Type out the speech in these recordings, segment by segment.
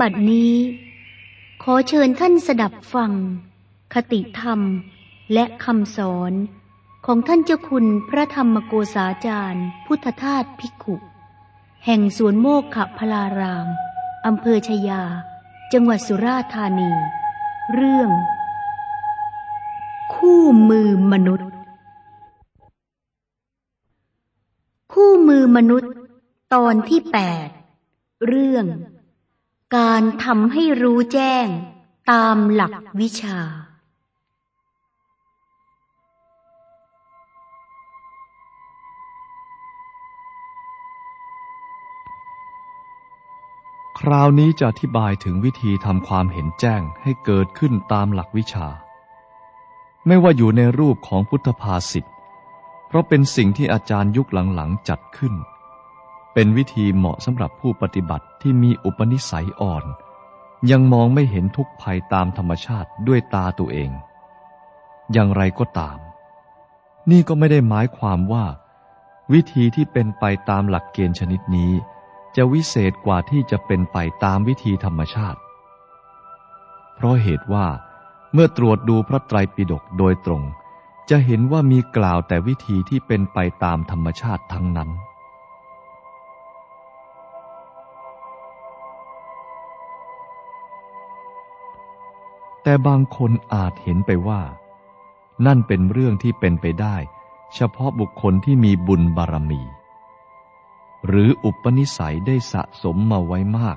บัดนี้ ขอเชิญท่านสดับฟัง คติธรรมและคำสอนของท่านเจ้าคุณพระธรรมโกษาจารย์ พุทธทาสภิกขุ แห่งสวนโมกขพลารามอำเภอชยา จังหวัดสุราษฎร์ธานี เรื่อง คู่มือมนุษย์ คู่มือมนุษย์ ตอนที่แปดเรื่อง การทำให้รู้แจ้งตามหลักวิชา คราวนี้จะอธิบายถึงวิธีทำความเห็นแจ้งให้เกิดขึ้นตามหลักวิชา ไม่ว่าอยู่ในรูปของพุทธภาษิตเพราะเป็นสิ่งที่อาจารย์ยุคหลังๆจัดขึ้น เป็นวิธีเหมาะสำหรับผู้ปฏิบัติที่มีอุปนิสัยอ่อน ยังมองไม่เห็นทุกภัยตามธรรมชาติด้วยตาตัวเอง อย่างไรก็ตาม นี่ก็ไม่ได้หมายความว่า วิธีที่เป็นไปตามหลักเกณฑ์ชนิดนี้ จะวิเศษกว่าที่จะเป็นไปตามวิธีธรรมชาติ เพราะเหตุว่าเมื่อตรวจดูพระไตรปิฎกโดยตรง จะเห็นว่ามีกล่าวแต่วิธีที่เป็นไปตามธรรมชาติทั้งนั้น แต่บางคนอาจเห็นไปว่า นั่นเป็นเรื่องที่เป็นไปได้ เฉพาะบุคคลที่มีบุญบารมี หรืออุปนิสัยได้สะสมมาไว้มาก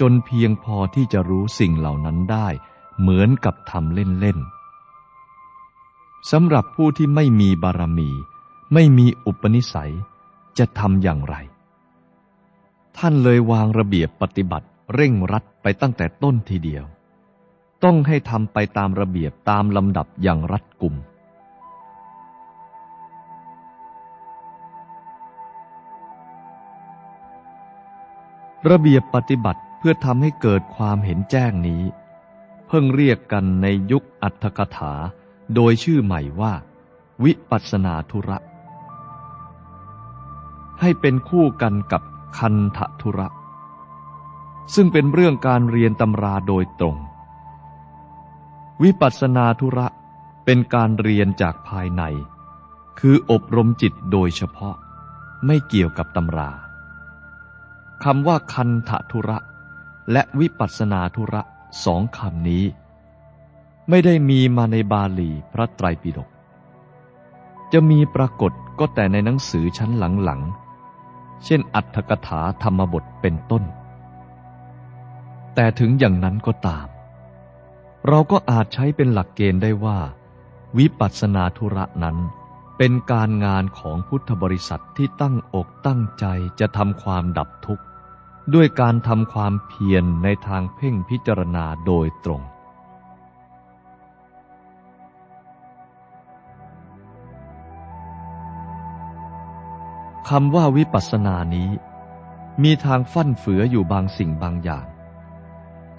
จนเพียงพอที่จะรู้สิ่งเหล่านั้นได้ เหมือนกับทำเล่นๆสำหรับผู้ที่ไม่มีบารมี ไม่มีอุปนิสัย จะทำอย่างไร ท่านเลยวางระเบียบปฏิบัติเร่งรัดไปตั้งแต่ต้นทีเดียว ต้องให้ทำไปตามระเบียบตามลำดับอย่างรัดกุม ระเบียบปฏิบัติเพื่อทำให้เกิดความเห็นแจ้งนี้ เพิ่งเรียกกันในยุคอัตถกถา โดยชื่อใหม่ว่า วิปัสนาธุระ ให้เป็นคู่กันกับคันธธุระ ซึ่งเป็นเรื่องการเรียนตำราโดยตรง วิปัสสนาธุระเป็นการเรียนจากภายใน คืออบรมจิตโดยเฉพาะ ไม่เกี่ยวกับตำราคำว่าคันธธุระ และวิปัสสนาธุระสองคำนี้ ไม่ได้มีมาในบาลีพระไตรปิฎกจะมีปรากฏก็แต่ในหนังสือชั้นหลังๆ เช่นอัตถกถาธรรมบทเป็นต้น แต่ถึงอย่างนั้นก็ตาม เราก็อาจใช้เป็นหลักเกณฑ์ได้ว่า วิปัสสนาธุระนั้น เป็นการงานของพุทธบริษัทที่ตั้งอกตั้งใจจะทำความดับทุกข์ ด้วยการทำความเพียรในทางเพ่งพิจารณาโดยตรง คำว่าวิปัสสนานี้ มีทางฟั่นเฟืออยู่บางสิ่งบางอย่าง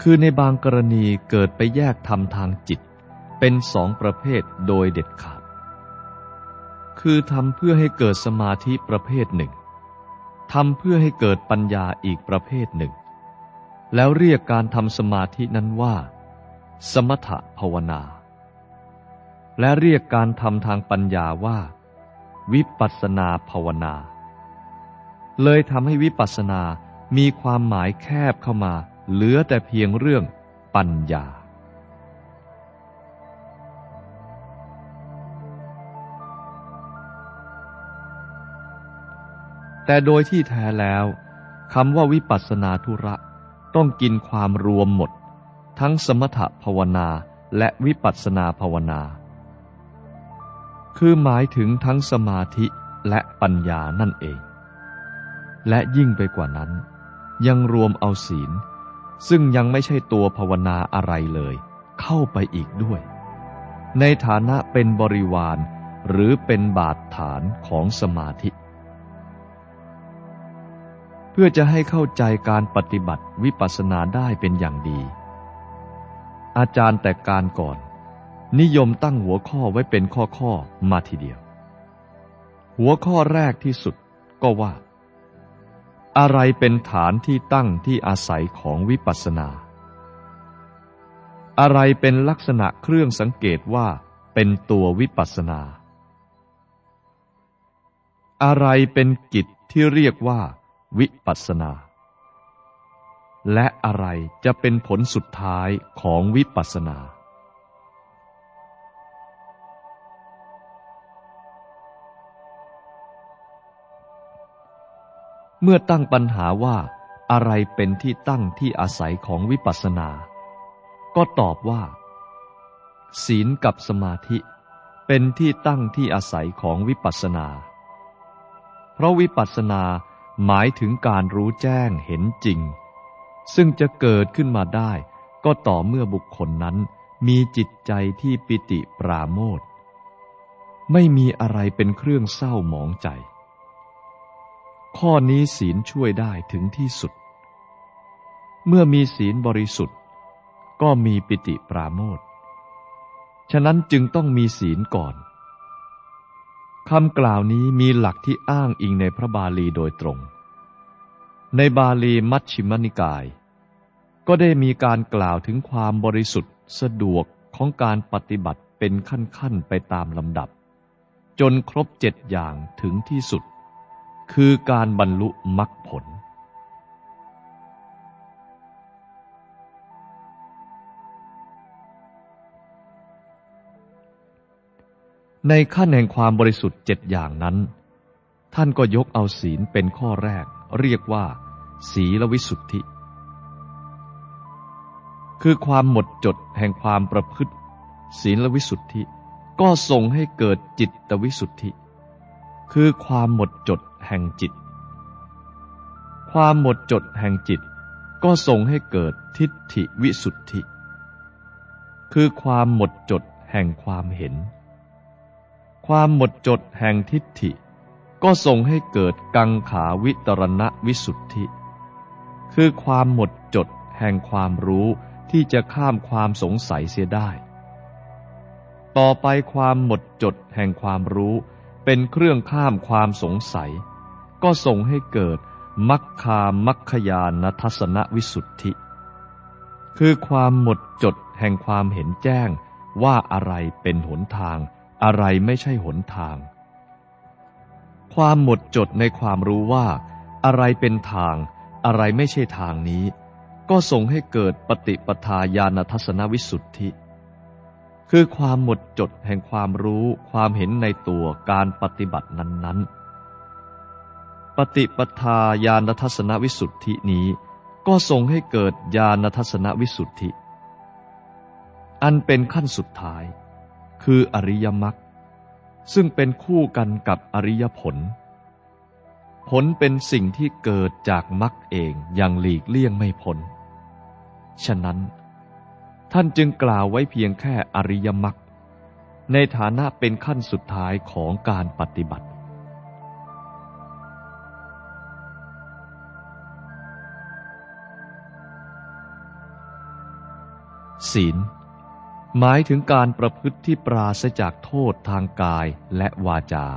คือในบางกรณีเกิดไปแยกทำทางจิต เป็นสองประเภทโดยเด็ดขาด คือทำเพื่อให้เกิดสมาธิประเภทหนึ่งทำเพื่อให้เกิดปัญญาอีกประเภทหนึ่ง แล้วเรียกการทำสมาธินั้นว่า สมถภาวนา และเรียกการทำทางปัญญาว่า วิปัสนาภาวนา เลยทำให้วิปัสสนามีความหมายแคบเข้ามา เหลือแต่เพียงเรื่องปัญญา แต่โดยที่แท้แล้วคำว่าวิปัสสนาธุระ ต้องกินความรวมหมด ทั้งสมถภาวนาและวิปัสสนาภาวนา คือหมายถึงทั้งสมาธิและปัญญานั่นเอง และยิ่งไปกว่านั้น ยังรวมเอาศีล ซึ่งยังไม่ใช่ตัวภาวนาอะไรเลย เข้าไปอีกด้วย ในฐานะเป็นบริวารหรือเป็นบาดฐานของสมาธิ เพื่อจะให้เข้าใจการปฏิบัติวิปัสสนาได้เป็นอย่างดี อาจารย์แต่การก่อน นิยมตั้งหัวข้อไว้เป็นข้อข้อๆมาทีเดียว หัวข้อแรกที่สุดก็ว่า อะไรเป็นฐานที่ตั้งที่อาศัยของวิปัสสนา อะไรเป็นลักษณะเครื่องสังเกตว่าเป็นตัววิปัสสนา อะไรเป็นกิจที่เรียกว่า วิปัสสนา และอะไรจะเป็นผลสุดท้ายของวิปัสสนา เมื่อตั้งปัญหาว่าอะไรเป็นที่ตั้งที่อาศัยของวิปัสสนา ก็ตอบว่า ศีลกับสมาธิ เป็นที่ตั้งที่อาศัยของวิปัสสนา เพราะวิปัสสนาหมายถึงการรู้แจ้งเห็นจริง ซึ่งจะเกิดขึ้นมาได้ ก็ต่อเมื่อบุคคลนั้นมีจิตใจที่ปิติปราโมทไม่มีอะไรเป็นเครื่องเศร้าหมองใจ ข้อนี้ศีลช่วยได้ถึงที่สุด เมื่อมีศีลบริสุทธิ์ ก็มีปิติปราโมทฉะนั้นจึงต้องมีศีลก่อนคำกล่าวนี้มีหลักที่อ้างอิงในพระบาลีโดยตรง ในบาลีมัชชิมนิกาย ก็ได้มีการกล่าวถึงความบริสุทธิ์สะดวกของการปฏิบัติเป็นขั้นๆไปตามลำดับ จนครบเจ็ดอย่างถึงที่สุด คือการบรรลุมรรคผล ในขั้นแห่งความบริสุทธิ์เจ็ดอย่างนั้น ท่านก็ยกเอาศีลเป็นข้อแรก เรียกว่า ศีลวิสุทธิ คือความหมดจดแห่งความประพฤติ ศีลวิสุทธิ ก็ส่งให้เกิดจิตวิสุทธิ คือความหมดจดแห่งจิต ความหมดจดแห่งจิต ก็ส่งให้เกิดทิฏฐิวิสุทธิ คือความหมดจดแห่งความเห็น ความหมดจดแห่งทิฏฐิ ก็ส่งให้เกิดกังขาวิตรณวิสุทธิ คือความหมดจดแห่งความรู้ที่จะข้ามความสงสัยเสียได้ ต่อไปความหมดจดแห่งความรู้ เป็นเครื่องข้ามความสงสัย ก็ส่งให้เกิดมัคคามัคคยานทัศนวิสุทธิ คือความหมดจดแห่งความเห็นแจ้งว่าอะไรเป็นหนทาง อะไรไม่ใช่หนทาง ความหมดจดในความรู้ว่า อะไรเป็นทาง อะไรไม่ใช่ทางนี้ ก็ส่งให้เกิดปฏิปทาญาณทัศนวิสุทธิ คือความหมดจดแห่งความรู้ความเห็นในตัวการปฏิบัตินั้น ๆ ปฏิปทาญาณทัศนวิสุทธินี้ ก็ส่งให้เกิดญาณทัศนวิสุทธิ อันเป็นขั้นสุดท้าย คืออริยมรรคซึ่งเป็นคู่กันกับอริยผล ผลเป็นสิ่งที่เกิดจากมรรคเองอย่างหลีกเลี่ยงไม่พ้น ฉะนั้น ท่านจึงกล่าวไว้เพียงแค่อริยมรรคในฐานะเป็นขั้นสุดท้ายของการปฏิบัติ ศีล หมายถึงการประพฤติที่ปราศจากโทษทางกายและวาจา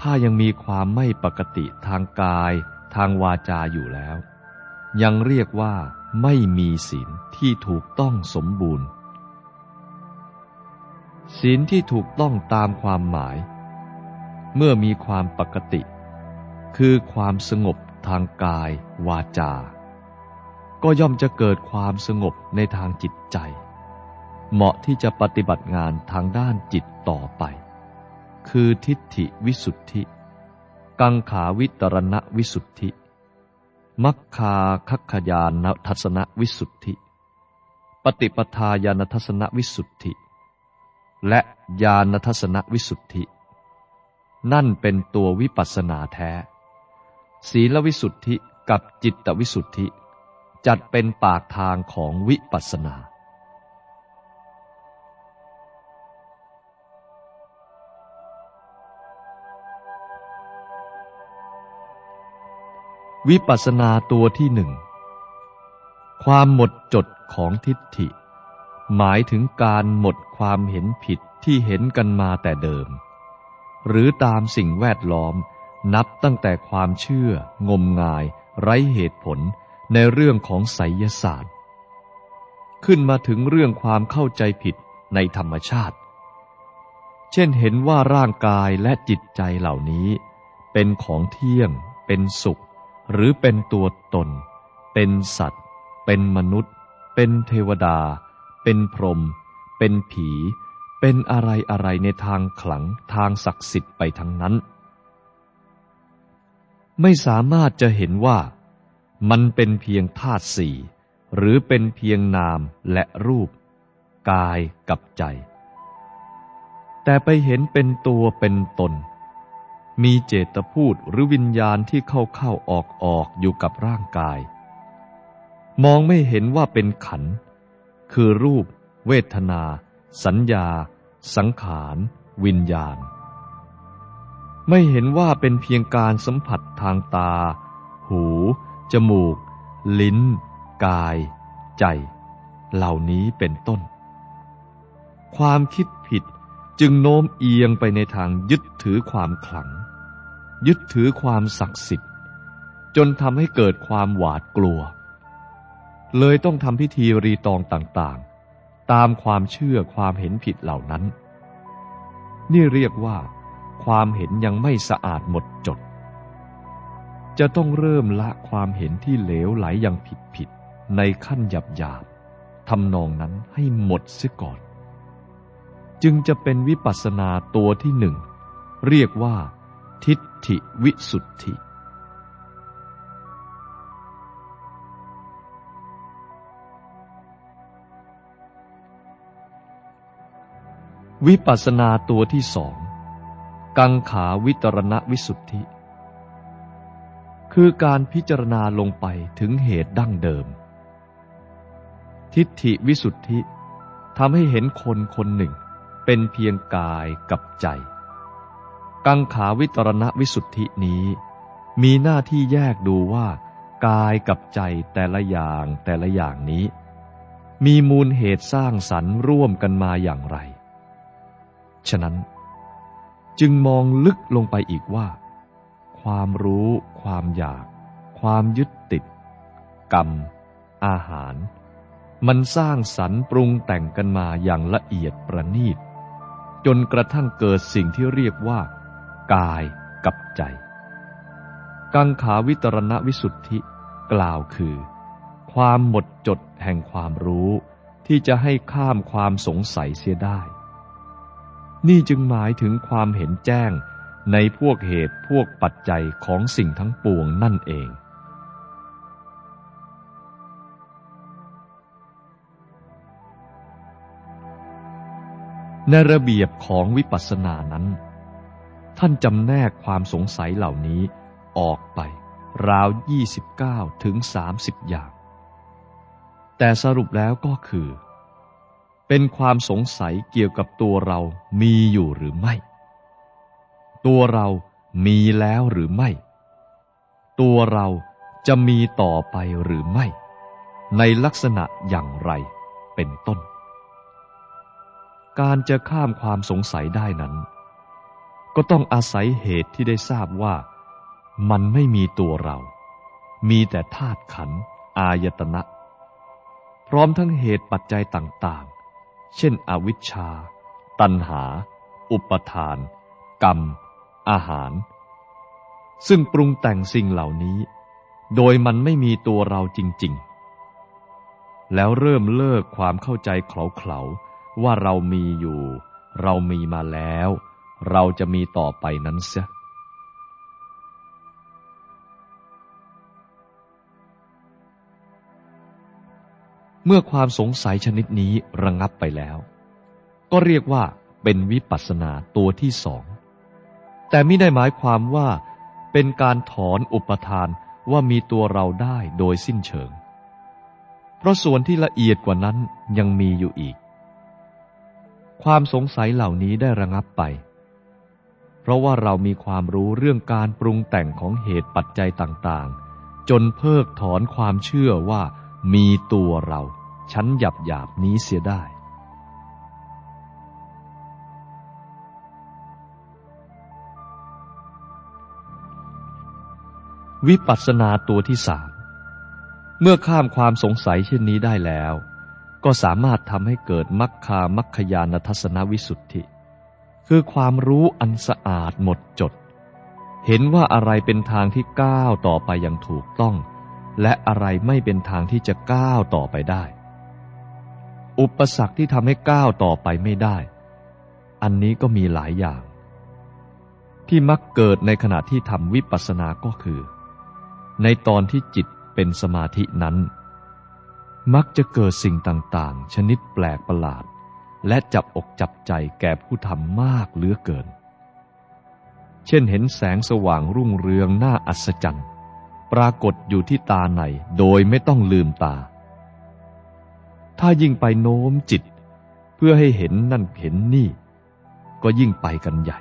ถ้ายังมีความไม่ปกติทางกายทางวาจาอยู่แล้ว ยังเรียกว่าไม่มีศีลที่ถูกต้องสมบูรณ์ ศีลที่ถูกต้องตามความหมาย เมื่อมีความปกติ คือความสงบทางกาย วาจา ก็ย่อมจะเกิดความสงบในทางจิตใจ เหมาะที่จะปฏิบัติงานทางด้านจิตต่อไป คือทิฏฐิวิสุทธิ กังขาวิตรณวิสุทธิ มัคคาคัคขยานทัศนวิสุทธิ ปฏิปทาญาณทัศนวิสุทธิ และญาณทัศนวิสุทธิ นั่นเป็นตัววิปัสสนาแท้ ศีลวิสุทธิกับจิตวิสุทธิ จัดเป็นปากทางของวิปัสสนา วิปัสนาตัวที่หนึ่ง ความหมดจดของทิฏฐิ หมายถึงการหมดความเห็นผิดที่เห็นกันมาแต่เดิม หรือตามสิ่งแวดล้อมนับตั้งแต่ความเชื่อ งมงาย ไร้เหตุผลในเรื่องของไสยศาสตร์ ขึ้นมาถึงเรื่องความเข้าใจผิดในธรรมชาติ เช่นเห็นว่าร่างกายและจิตใจเหล่านี้ เป็นของเที่ยง เป็นสุข หรือเป็นตัวตน เป็นสัตว์ เป็นมนุษย์ เป็นเทวดา เป็นพรหม เป็นผี เป็นอะไรอะไรในทางขลังทางศักดิ์สิทธิ์ไปทั้งนั้น ไม่สามารถจะเห็นว่ามันเป็นเพียงธาตุสี่หรือเป็นเพียงนามและรูป กายกับใจ แต่ไปเห็นเป็นตัวเป็นตน มีเจตพูดหรือวิญญาณที่เข้าเข้าออกออกอยู่กับร่างกาย มองไม่เห็นว่าเป็นขัน คือรูป เวทนา สัญญา สังขาร วิญญาณ ไม่เห็นว่าเป็นเพียงการสัมผัสทางตา หู จมูก ลิ้น กาย ใจ เหล่านี้เป็นต้น ความคิดผิดจึงโน้มเอียงไปในทางยึดถือความขลัง ยึดถือความศักดิ์สิทธิ์ จนทำให้เกิดความหวาดกลัว เลยต้องทำพิธีรีตองต่างๆ ตามความเชื่อความเห็นผิดเหล่านั้น นี่เรียกว่า ความเห็นยังไม่สะอาดหมดจด จะต้องเริ่มละความเห็นที่เหลวไหลอย่างผิดผิดในขั้นหยาบหยาบทำนองนั้นให้หมดเสียก่อน จึงจะเป็นวิปัสสนาตัวที่หนึ่ง เรียกว่า ทิฏฐิวิสุทธิ วิปัสนาตัวที่สอง กังขาวิตรณวิสุทธิ คือการพิจารณาลงไปถึงเหตุดั้งเดิม ทิฏฐิวิสุทธิทำให้เห็นคนคนหนึ่งเป็นเพียงกายกับใจ กังขาวิตรณวิสุทธินี้ มีหน้าที่แยกดูว่า กายกับใจแต่ละอย่างแต่ละอย่างนี้ มีมูลเหตุสร้างสรรค์ร่วมกันมาอย่างไร ฉะนั้น จึงมองลึกลงไปอีกว่า ความรู้ ความอยาก ความยึดติด กรรม อาหาร มันสร้างสรรปรุงแต่งกันมาอย่างละเอียดประณีตจนกระทั่งเกิดสิ่งที่เรียกว่า กายกับใจ กังขาวิตรณวิสุทธิกล่าวคือ ความหมดจดแห่งความรู้ที่จะให้ข้ามความสงสัยเสียได้ นี่จึงหมายถึงความเห็นแจ้งในพวกเหตุพวกปัจจัยของสิ่งทั้งปวงนั่นเอง ในระเบียบของวิปัสสนานั้น ท่านจำแนกความสงสัยเหล่านี้ออกไป ราว 29 ถึง 30 อย่าง แต่สรุปแล้วก็คือ เป็นความสงสัยเกี่ยวกับตัวเรามีอยู่หรือไม่ ตัวเรามีแล้วหรือไม่ ตัวเราจะมีต่อไปหรือไม่ ในลักษณะอย่างไรเป็นต้น การจะข้ามความสงสัยได้นั้น ก็ต้องอาศัยเหตุที่ได้ทราบว่ามันไม่มีตัวเรา มีแต่ธาตุขันอายตนะ พร้อมทั้งเหตุปัจจัยต่างๆ เช่นอวิชชา ตัณหา อุปทาน กรรม อาหาร ซึ่งปรุงแต่งสิ่งเหล่านี้ โดยมันไม่มีตัวเราจริง ๆ แล้วเริ่มเลิกความเข้าใจเขาาว่าเรามีอยู่ เรามีมาแล้ว เราจะมีต่อไปนั้นเสียเมื่อความสงสัยชนิดนี้ระงงับไปแล้ว ก็เรียกว่าเป็นวิปัสสนาตัวที่สอง แต่ไม่ได้หมายความว่า เป็นการถอนอุปทานว่ามีตัวเราได้โดยสิ้นเชิง เพราะส่วนที่ละเอียดกว่านั้นยังมีอยู่อีก ความสงสัยเหล่านี้ได้ระงับไป เพราะว่าเรามีความรู้เรื่องการปรุงแต่งของเหตุปัจจัยต่างๆ จนเพิกถอนความเชื่อว่ามีตัวเราชั้นหยาบหยาบนี้เสียได้ วิปัสสนาตัวที่สามเมื่อข้ามความสงสัยเช่นนี้ได้แล้ว ก็สามารถทำให้เกิดมัคคามัคคยานทัศนวิสุทธิ คือความรู้อันสะอาดหมดจด เห็นว่าอะไรเป็นทางที่ก้าวต่อไปอย่างถูกต้อง และอะไรไม่เป็นทางที่จะก้าวต่อไปได้ อุปสรรคที่ทำให้ก้าวต่อไปไม่ได้ อันนี้ก็มีหลายอย่าง ที่มักเกิดในขณะที่ทำวิปัสสนาก็คือ ในตอนที่จิตเป็นสมาธินั้น มักจะเกิดสิ่งต่าง ๆ ชนิดแปลกประหลาด และจับอกจับใจแก่ผู้ทำมากเหลือเกิน เช่นเห็นแสงสว่างรุ่งเรืองน่าอัศจรรย์ปรากฏอยู่ที่ตาในโดยไม่ต้องลืมตา ถ้ายิ่งไปโน้มจิต เพื่อให้เห็นนั่นเห็นนี่ ก็ยิ่งไปกันใหญ่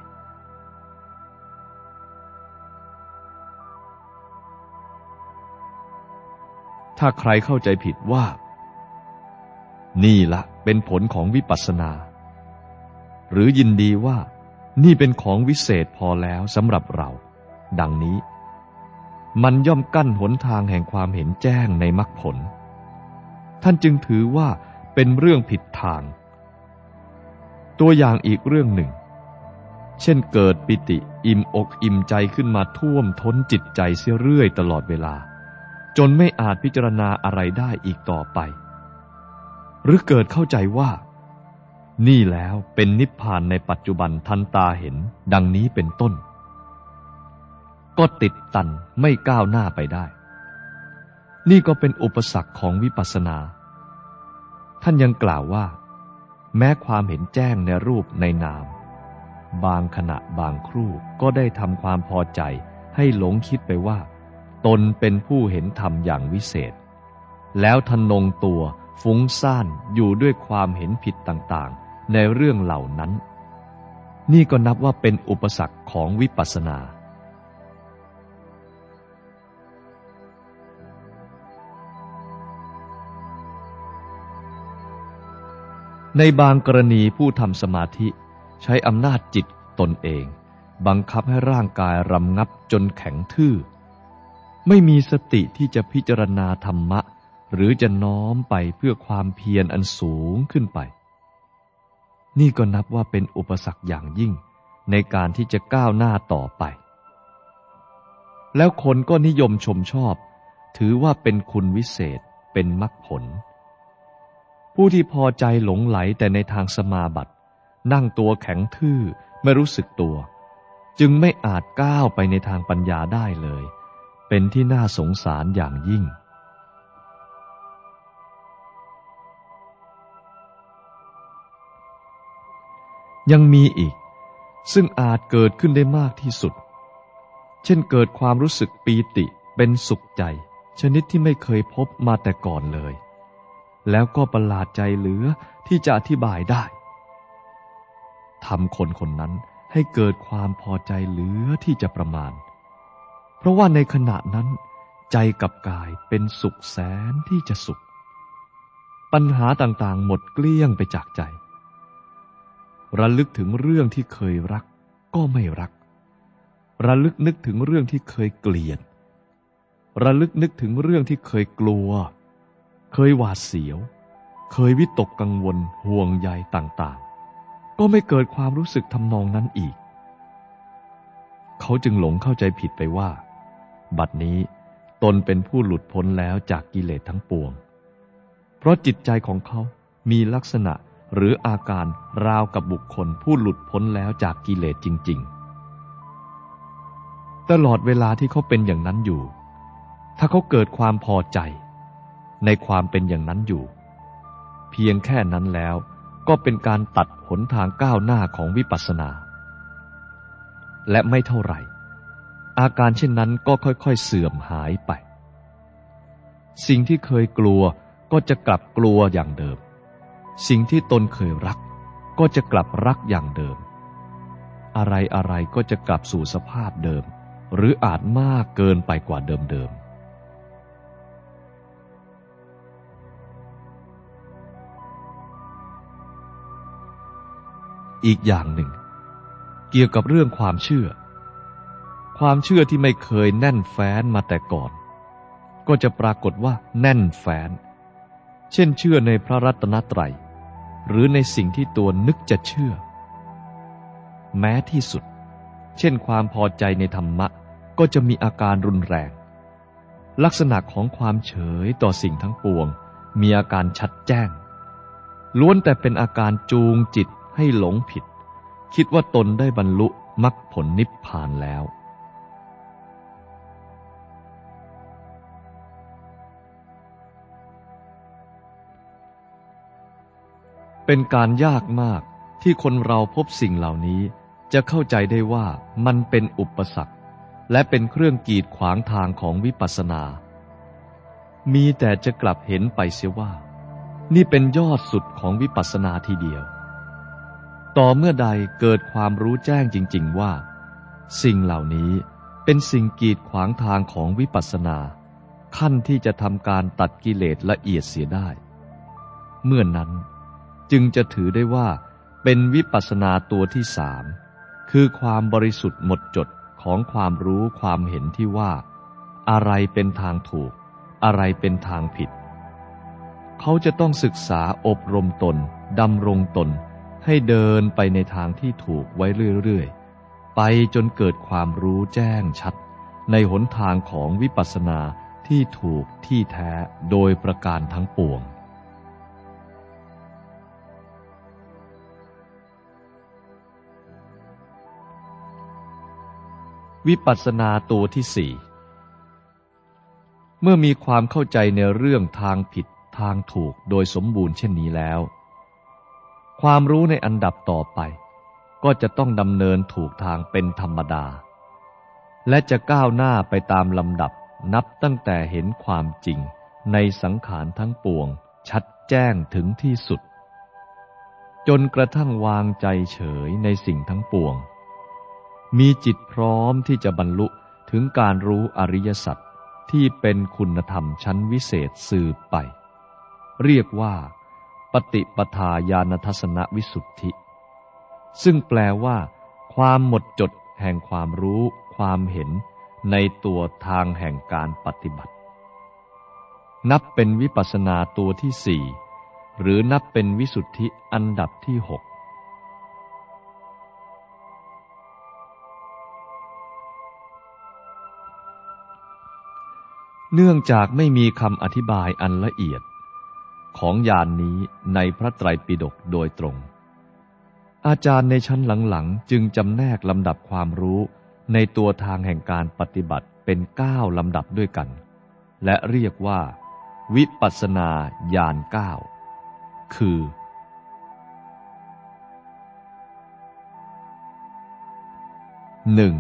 ถ้าใครเข้าใจผิดว่า นี่ละ เป็นผลของวิปัสสนา หรือยินดีว่านี่เป็นของวิเศษพอแล้วสำหรับเรา ดังนี้ มันย่อมกั้นหนทางแห่งความเห็นแจ้งในมรรคผล ท่านจึงถือว่าเป็นเรื่องผิดทาง ตัวอย่างอีกเรื่องหนึ่ง เช่นเกิดปิติอิ่มอกอิ่มใจขึ้นมาท่วมท้นจิตใจเสียเรื่อยตลอดเวลา จนไม่อาจพิจารณาอะไรได้อีกต่อไป หรือเกิดเข้าใจว่า นี่แล้วเป็นนิพพานในปัจจุบันทันตาเห็นดังนี้เป็นต้น ก็ติดตันไม่ก้าวหน้าไปได้ นี่ก็เป็นอุปสรรคของวิปัสสนา ท่านยังกล่าวว่า แม้ความเห็นแจ้งในรูปในนาม บางขณะบางครู่ก็ได้ทำความพอใจให้หลงคิดไปว่า ตนเป็นผู้เห็นธรรมอย่างวิเศษ แล้วทนงตัว ฟุ้งซ่านอยู่ด้วยความเห็นผิดต่างๆ ในเรื่องเหล่านั้น นี่ก็นับว่าเป็นอุปสรรคของวิปัสสนาในบางกรณีผู้ทำสมาธิใช้อำนาจจิตตนเอง บังคับให้ร่างกายรำงับจนแข็งทื่อ ไม่มีสติที่จะพิจารณาธรรมะ หรือจะน้อมไปเพื่อความเพียรอันสูงขึ้นไป นี่ก็นับว่าเป็นอุปสรรคอย่างยิ่งในการที่จะก้าวหน้าต่อไป แล้วคนก็นิยมชมชอบ ถือว่าเป็นคุณวิเศษเป็นมรรคผล ผู้ที่พอใจหลงไหลแต่ในทางสมาบัตินั่งตัวแข็งทื่อไม่รู้สึกตัว จึงไม่อาจก้าวไปในทางปัญญาได้เลย เป็นที่น่าสงสารอย่างยิ่ง ยังมีอีก ซึ่งอาจเกิดขึ้นได้มากที่สุด เช่นเกิดความรู้สึกปีติเป็นสุขใจ ชนิดที่ไม่เคยพบมาแต่ก่อนเลย แล้วก็ประหลาดใจเหลือที่จะอธิบายได้ทำคนคนนั้นให้เกิดความพอใจเหลือที่จะประมาณ เพราะว่าในขณะนั้น ใจกับกายเป็นสุขแสนที่จะสุข ปัญหาต่างๆ หมดเกลี้ยงไปจากใจ ระลึกถึงเรื่องที่เคยรัก ก็ไม่รัก ระลึกนึกถึงเรื่องที่เคยเกลียด ระลึกนึกถึงเรื่องที่เคยกลัว เคยหวาดเสียว เคยวิตกกังวลห่วงใยต่างๆ ก็ไม่เกิดความรู้สึกทำนองนั้นอีก เขาจึงหลงเข้าใจผิดไปว่า บัดนี้ตนเป็นผู้หลุดพ้นแล้วจากกิเลสทั้งปวง เพราะจิตใจของเขามีลักษณะ หรืออาการราวกับบุคคลผู้หลุดพ้นแล้วจากกิเลสจริง ๆ ตลอดเวลาที่เขาเป็นอย่างนั้นอยู่ ถ้าเขาเกิดความพอใจ ในความเป็นอย่างนั้นอยู่ เพียงแค่นั้นแล้วก็เป็นการตัดหนทางก้าวหน้าของวิปัสสนา และไม่เท่าไหร่ อาการเช่นนั้นก็ค่อยๆ เสื่อมหายไป สิ่งที่เคยกลัวก็จะกลับกลัวอย่างเดิม สิ่งที่ตนเคยรัก ก็จะกลับรักอย่างเดิม อะไรอะไรก็จะกลับสู่สภาพเดิม หรืออาจมากเกินไปกว่าเดิมๆอีกอย่างหนึ่ง เกี่ยวกับเรื่องความเชื่อคความเชื่อที่ไม่เคยแน่นแฟ้นมาแต่ก่อน ก็จะปรากฏว่าแน่นแฟ้น เช่นเชื่อในพระรัตนตรัย หรือในสิ่งที่ตัวนึกจะเชื่อ แม้ที่สุด เช่นความพอใจในธรรมะก็จะมีอาการรุนแรง ลักษณะของความเฉยต่อสิ่งทั้งปวง มีอาการชัดแจ้ง ล้วนแต่เป็นอาการจูงจิตให้หลงผิด คิดว่าตนได้บรรลุมรรคผลนิพพานแล้ว เป็นการยากมากที่คนเราพบสิ่งเหล่านี้จะเข้าใจได้ว่ามันเป็นอุปสรรค และเป็นเครื่องกีดขวางทางของวิปัสสนา มีแต่จะกลับเห็นไปเสียว่า นี่เป็นยอดสุดของวิปัสสนาทีเดียว ต่อเมื่อใดเกิดความรู้แจ้งจริง ๆว่า สิ่งเหล่านี้เป็นสิ่งกีดขวางทางของวิปัสสนา ขั้นที่จะทำการตัดกิเลสละเอียดเสียได้ เมื่อนนั้น จึงจะถือได้ว่าเป็นวิปัสสนาตัวที่สาม คือความบริสุทธิ์หมดจดของความรู้ความเห็นที่ว่า อะไรเป็นทางถูก อะไรเป็นทางผิด เขาจะต้องศึกษาอบรมตนดำรงตน ให้เดินไปในทางที่ถูกไว้เรื่อยๆ ไปจนเกิดความรู้แจ้งชัด ในหนทางของวิปัสสนาที่ถูกที่แท้โดยประการทั้งปวง วิปัสสนาตัวที่สี่เมื่อมีความเข้าใจในเรื่องทางผิดทางถูกโดยสมบูรณ์เช่นนี้แล้ว ความรู้ในอันดับต่อไป ก็จะต้องดำเนินถูกทางเป็นธรรมดา และจะก้าวหน้าไปตามลำดับนับตั้งแต่เห็นความจริงในสังขารทั้งปวง ชัดแจ้งถึงที่สุด จนกระทั่งวางใจเฉยในสิ่งทั้งปวง มีจิตพร้อมที่จะบรรลุถึงการรู้อริยสัจที่เป็นคุณธรรมชั้นวิเศษสืบไป เรียกว่า ปฏิปทาญาณทัศนวิสุทธิ ซึ่งแปลว่า ความหมดจดแห่งความรู้ ความเห็นในตัวทางแห่งการปฏิบัติ นับเป็นวิปัสนาตัวที่สี่หรือนับเป็นวิสุทธิอันดับที่หก เนื่องจากไม่มีคำอธิบายอันละเอียด ของยานนี้ในพระไตรปิฎกโดยตรง อาจารย์ในชั้นหลังๆ จึงจำแนกลำดับความรู้ในตัวทางแห่งการปฏิบัติเป็นเก้าลำดับด้วยกัน และเรียกว่า วิปัสนาญาณเก้าคือหนึ่ง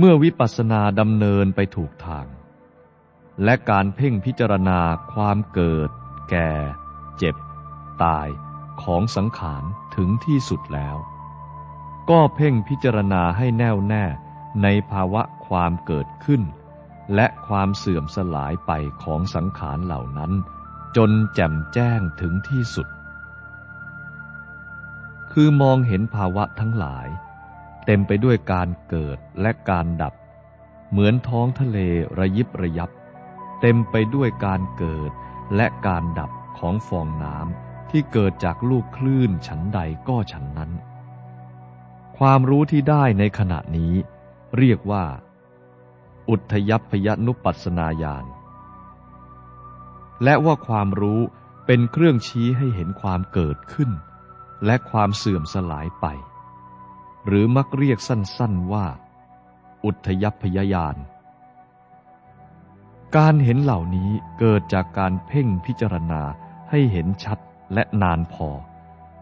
เมื่อวิปัสสนาดำเนินไปถูกทาง และการเพ่งพิจารณาความเกิด แก่ เจ็บ ตายของสังขารถึงที่สุดแล้ว ก็เพ่งพิจารณาให้แน่วแน่ในภาวะความเกิดขึ้น และความเสื่อมสลายไปของสังขารเหล่านั้น จนแจ่มแจ้งถึงที่สุด คือมองเห็นภาวะทั้งหลาย เต็มไปด้วยการเกิดและการดับ เหมือนท้องทะเลระยิบระยับ เต็มไปด้วยการเกิดและการดับของฟองน้ำที่เกิดจากลูกคลื่นฉันใดก็ฉันนั้น ความรู้ที่ได้ในขณะนี้ เรียกว่า อุทยพยนุปัสนาญาณและว่าความรู้เป็นเครื่องชี้ให้เห็นความเกิดขึ้น และความเสื่อมสลายไป หรือมักเรียกสั้นๆว่า อุทยพยายาน การเห็นเหล่านี้เกิดจากการเพ่งพิจารณาให้เห็นชัดและนานพอ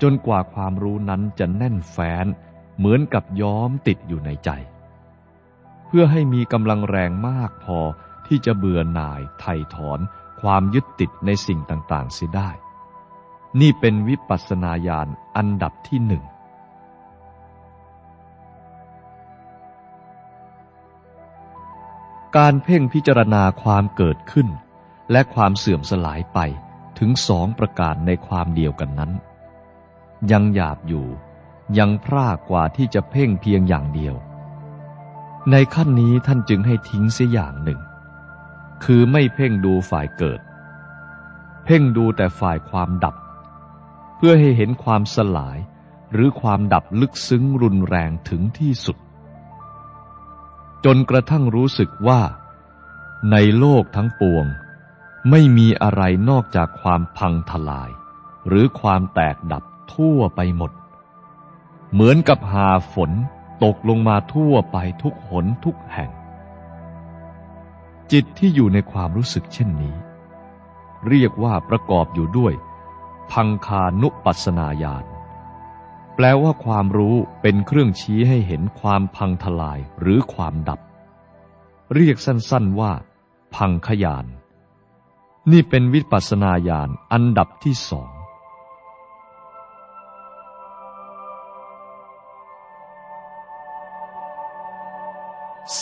จนกว่าความรู้นั้นจะแน่นแฟ้น เหมือนกับย้อมติดอยู่ในใจ เพื่อให้มีกำลังแรงมากพอที่จะเบื่อหน่ายไถ่ถอนความยึดติดในสิ่งต่างๆเสียได้ นี่เป็นวิปัสสนาญาณอันดับที่หนึ่ง การเพ่งพิจารณาความเกิดขึ้น และความเสื่อมสลายไปถึงสองประการในความเดียวกันนั้น ยังหยาบอยู่ ยังพร่ากว่าที่จะเพ่งเพียงอย่างเดียว ในขั้นนี้ท่านจึงให้ทิ้งเสียอย่างหนึ่ง คือไม่เพ่งดูฝ่ายเกิด เพ่งดูแต่ฝ่ายความดับ เพื่อให้เห็นความสลายหรือความดับลึกซึ้งรุนแรงถึงที่สุด จนกระทั่งรู้สึกว่า ในโลกทั้งปวง ไม่มีอะไรนอกจากความพังทลาย หรือความแตกดับทั่วไปหมด เหมือนกับหาฝนตกลงมาทั่วไปทุกหนทุกแห่ง จิตที่อยู่ในความรู้สึกเช่นนี้ เรียกว่าประกอบอยู่ด้วย พังคานุปัสนาญาณ แปลว่าความรู้เป็นเครื่องชี้ให้เห็นความพังทลายหรือความดับ เรียกสั้นๆว่า พังขยาน นี่เป็นวิปัสนาญาณอันดับที่สอง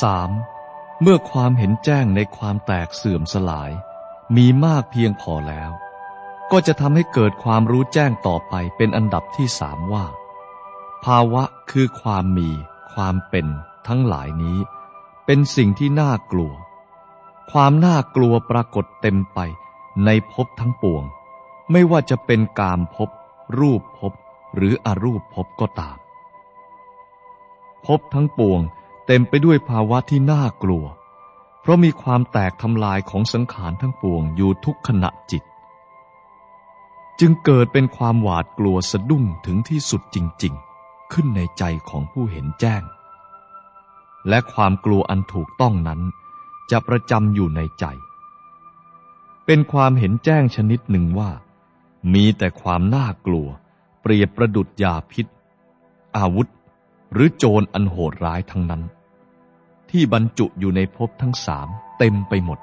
สามเมื่อความเห็นแจ้งในความแตกเสื่อมสลาย มีมากเพียงพอแล้ว ก็จะทำให้เกิดความรู้แจ้งต่อไปเป็นอันดับที่สามว่า ภาวะคือความมี ความเป็นทั้งหลายนี้ เป็นสิ่งที่น่ากลัว ความน่ากลัวปรากฏเต็มไปในภพทั้งปวง ไม่ว่าจะเป็นกามภพรูปภพหรืออรูปภพก็ตามภพทั้งปวงเต็มไปด้วยภาวะที่น่ากลัว เพราะมีความแตกทำลายของสังขารทั้งปวงอยู่ทุกขณะจิต จึงเกิดเป็นความหวาดกลัวสะดุ้งถึงที่สุดจริง ๆ ขึ้นในใจของผู้เห็นแจ้ง และความกลัวอันถูกต้องนั้น จะประจำอยู่ในใจ เป็นความเห็นแจ้งชนิดหนึ่งว่า มีแต่ความน่ากลัว เปรียบประดุดยาพิษ อาวุธ หรือโจรอันโหดร้ายทั้งนั้น ที่บรรจุอยู่ในภพทั้งสามเต็มไปหมด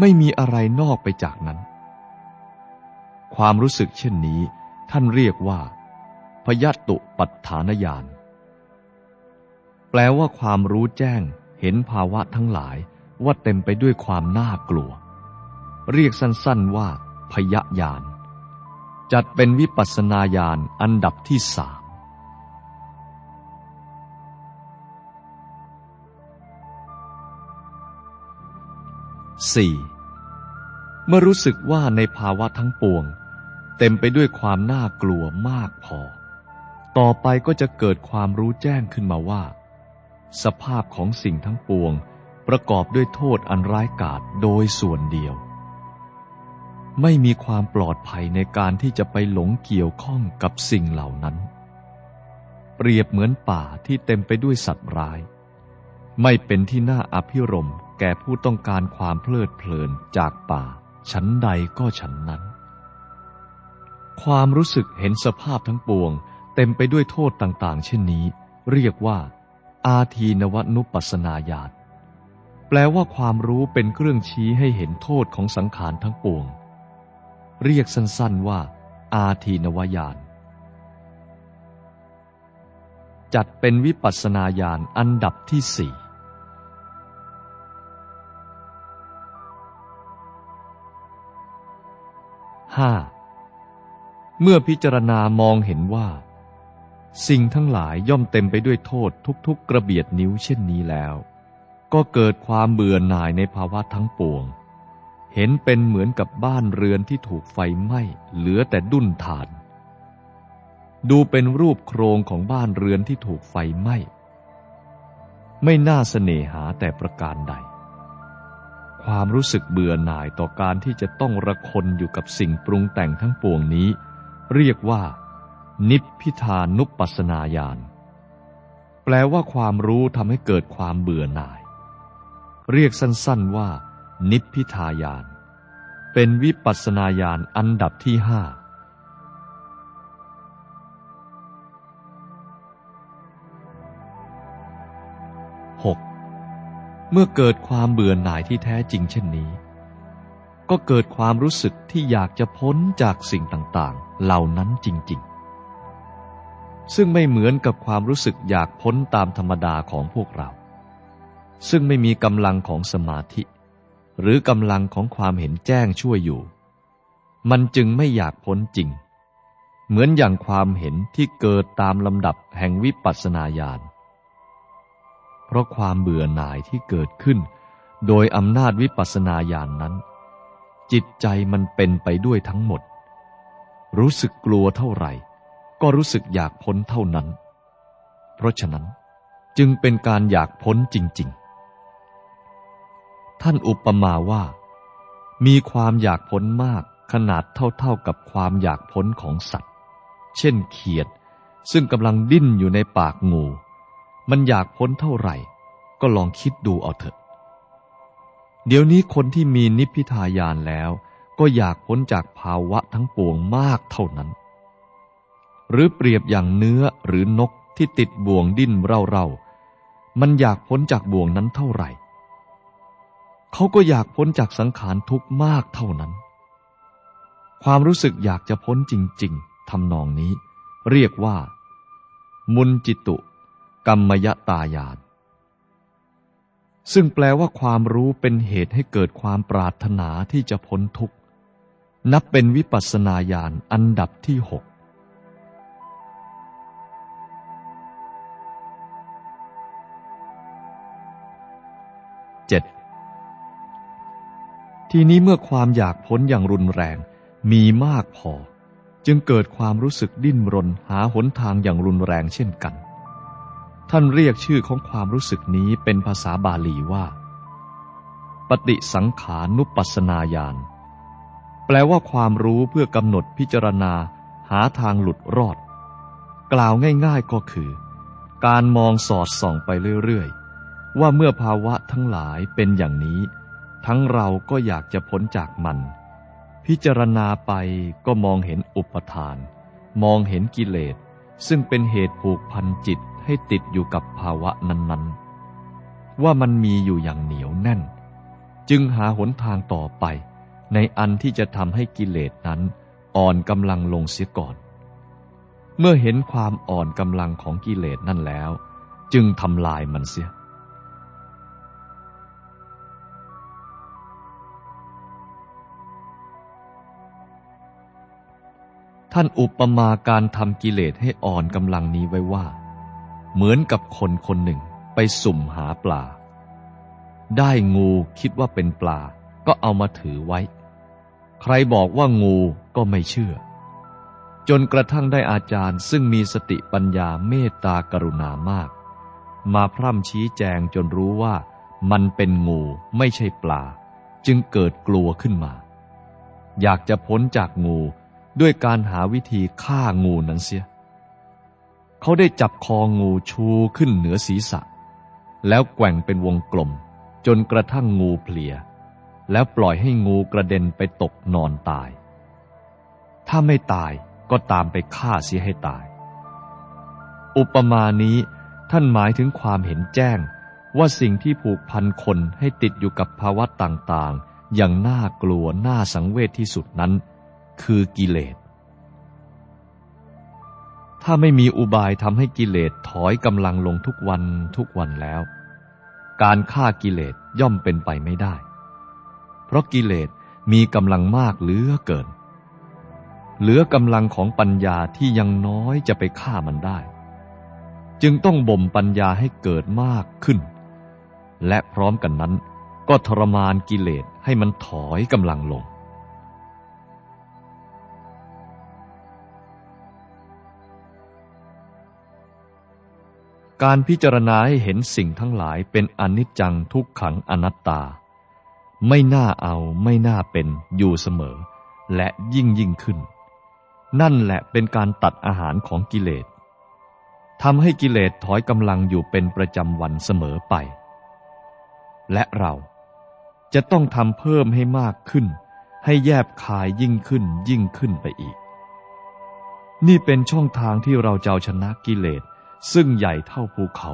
ไม่มีอะไรนอกไปจากนั้นความรู้สึกเช่นนี้ ท่านเรียกว่า พยัตตุปัฏฐานญาณแปลว่าความรู้แจ้งเห็นภาวะทั้งหลายว่าเต็มไปด้วยความน่ากลัว เรียกสั้นๆว่า พยญาณจัดเป็นวิปัสนาญาณอันดับที่สามสี่เมื่อรู้สึกว่าในภาวะทั้งปวง เต็มไปด้วยความน่ากลัวมากพอ ต่อไปก็จะเกิดความรู้แจ้งขึ้นมาว่า สภาพของสิ่งทั้งปวง ประกอบด้วยโทษอันร้ายกาจโดยส่วนเดียว ไม่มีความปลอดภัยในการที่จะไปหลงเกี่ยวข้องกับสิ่งเหล่านั้น เปรียบเหมือนป่าที่เต็มไปด้วยสัตว์ร้าย ไม่เป็นที่น่าอภิรมแก่ผู้ต้องการความเพลิดเพลินจากป่า ชั้นใดก็ชั้นนั้น ความรู้สึกเห็นสภาพทั้งปวง เต็มไปด้วยโทษต่างๆ เช่นนี้ เรียกว่า อาทีนวนุปัสนาญาณแปลว่าความรู้เป็นเครื่องชี้ให้เห็นโทษของสังขารทั้งปวง เรียกสั้นๆว่า อาทีนวญาณจัดเป็นวิปัสนาญาณอันดับที่สี่ห้าเมื่อพิจารณามองเห็นว่า สิ่งทั้งหลายย่อมเต็มไปด้วยโทษทุกๆกระเบียดนิ้วเช่นนี้แล้ว ก็เกิดความเบื่อหน่ายในภาวะทั้งปวง เห็นเป็นเหมือนกับบ้านเรือนที่ถูกไฟไหม้เหลือแต่ดุ้นฐาน ดูเป็นรูปโครงของบ้านเรือนที่ถูกไฟไหม้ ไม่น่าเสน่หาแต่ประการใด ความรู้สึกเบื่อหน่ายต่อการที่จะต้องระคนอยู่กับสิ่งปรุงแต่งทั้งปวงนี้ เรียกว่า นิพพิทานุปัสนาญาณ แปลว่าความรู้ทำให้เกิดความเบื่อหน่าย เรียกสั้นๆว่า นิพพิทายานเป็นวิปัสนาญาณอันดับที่ห้าหกเมื่อเกิดความเบื่อหน่ายที่แท้จริงเช่นนี้ ก็เกิดความรู้สึกที่อยากจะพ้นจากสิ่งต่างๆ เหล่านั้นจริง ๆ ซึ่งไม่เหมือนกับความรู้สึกอยากพ้นตามธรรมดาของพวกเรา ซึ่งไม่มีกำลังของสมาธิ หรือกำลังของความเห็นแจ้งช่วยอยู่ มันจึงไม่อยากพ้นจริง เหมือนอย่างความเห็นที่เกิดตามลำดับแห่งวิปัสสนาญาณ เพราะความเบื่อหน่ายที่เกิดขึ้น โดยอำนาจวิปัสสนาญาณนนั้น จิตใจมันเป็นไปด้วยทั้งหมด รู้สึกกลัวเท่าไหร่ ก็รู้สึกอยากพ้นเท่านั้น เพราะฉะนั้นจึงเป็นการอยากพ้นจริง ๆ ท่านอุปมาว่า มีความอยากพ้นมากขนาดเท่าๆกับความอยากพ้นของสัตว์ เช่นเขียด ซึ่งกำลังดิ้นอยู่ในปากงู มันอยากพ้นเท่าไหร่ ก็ลองคิดดูเอาเถอะ เดี๋ยวนี้คนที่มีนิพพิทายานแล้ว ก็อยากพ้นจากภาวะทั้งปวงมากเท่านั้น หรือเปรียบอย่างเนื้อหรือนกที่ติดบ่วงดิ้นเร่าๆ มันอยากพ้นจากบ่วงนั้นเท่าไหร่ เขาก็อยากพ้นจากสังขารทุกข์มากเท่านั้น ความรู้สึกอยากจะพ้นจริง ๆทำนองนี้ เรียกว่า มุนจิตุ กรรมยตายานซึ่งแปลว่าความรู้เป็นเหตุให้เกิดความปรารถนาที่จะพ้นทุกข์ นับเป็นวิปัสสนาญาณอันดับที่หก เจ็ดทีนี้เมื่อความอยากพ้นอย่างรุนแรง มีมากพอ จึงเกิดความรู้สึกดิ้นรนหาหนทางอย่างรุนแรงเช่นกัน ท่านเรียกชื่อของความรู้สึกนี้เป็นภาษาบาลีว่า ปฏิสังขานุปัสนาญาณแปลว่าความรู้เพื่อกำหนดพิจารณาหาทางหลุดรอด กล่าวง่ายๆก็คือ การมองสอดส่องไปเรื่อยๆ ว่าเมื่อภาวะทั้งหลายเป็นอย่างนี้ ทั้งเราก็อยากจะพ้นจากมัน พิจารณาไปก็มองเห็นอุปทาน มองเห็นกิเลส ซึ่งเป็นเหตุผูกพันจิตให้ติดอยู่กับภาวะนั้นๆ ว่ามันมีอยู่อย่างเหนียวแน่น จึงหาหนทางต่อไป ในอันที่จะทำให้กิเลสนั้น อ่อนกำลังลงเสียก่อน เมื่อเห็นความอ่อนกำลังของกิเลสนั่นแล้ว จึงทำลายมันเสีย ท่านอุปมาการทำกิเลสให้อ่อนกำลังนี้ไว้ว่า เหมือนกับคนคนหนึ่งไปสุ่มหาปลา ได้งูคิดว่าเป็นปลา ก็เอามาถือไว้ ใครบอกว่างูก็ไม่เชื่อ จนกระทั่งได้อาจารย์ซึ่งมีสติปัญญาเมตตากรุณามาก มาพร่ำชี้แจงจนรู้ว่ามันเป็นงูไม่ใช่ปลา จึงเกิดกลัวขึ้นมา อยากจะพ้นจากงู ด้วยการหาวิธีฆ่างูนั้นเสีย เขาได้จับคองูชูขึ้นเหนือศีรษะ แล้วแกว่งเป็นวงกลม จนกระทั่งงูเพลีย แล้วปล่อยให้งูกระเด็นไปตกนอนตาย ถ้าไม่ตายก็ตามไปฆ่าเสียให้ตาย อุปมานี้ท่านหมายถึงความเห็นแจ้งว่าสิ่งที่ผูกพันคนให้ติดอยู่กับภาวะต่างๆ อย่างน่ากลัวน่าสังเวชที่สุดนั้น คือกิเลส ถ้าไม่มีอุบายทำให้กิเลสถอยกำลังลงทุกวันทุกวันแล้ว การฆ่ากิเลสย่อมเป็นไปไม่ได้ เพราะกิเลสมีกำลังมากเหลือเกิน เหลือกำลังของปัญญาที่ยังน้อยจะไปฆ่ามันได้ จึงต้องบ่มปัญญาให้เกิดมากขึ้น และพร้อมกันนั้นก็ทรมานกิเลสให้มันถอยกำลังลง การพิจารณาให้เห็นสิ่งทั้งหลายเป็นอนิจจังทุกขังอนัตตา ไม่น่าเอาไม่น่าเป็นอยู่เสมอ และยิ่งยิ่งขึ้น นั่นแหละเป็นการตัดอาหารของกิเลสทำให้กิเลสถอยกำลังอยู่เป็นประจำวันเสมอไป และเราจะต้องทำเพิ่มให้มากขึ้น ให้แยบคายยิ่งขึ้นยิ่งขึ้นไปอีก นี่เป็นช่องทางที่เราจะชนะกิเลส ซึ่งใหญ่เท่าภูเขา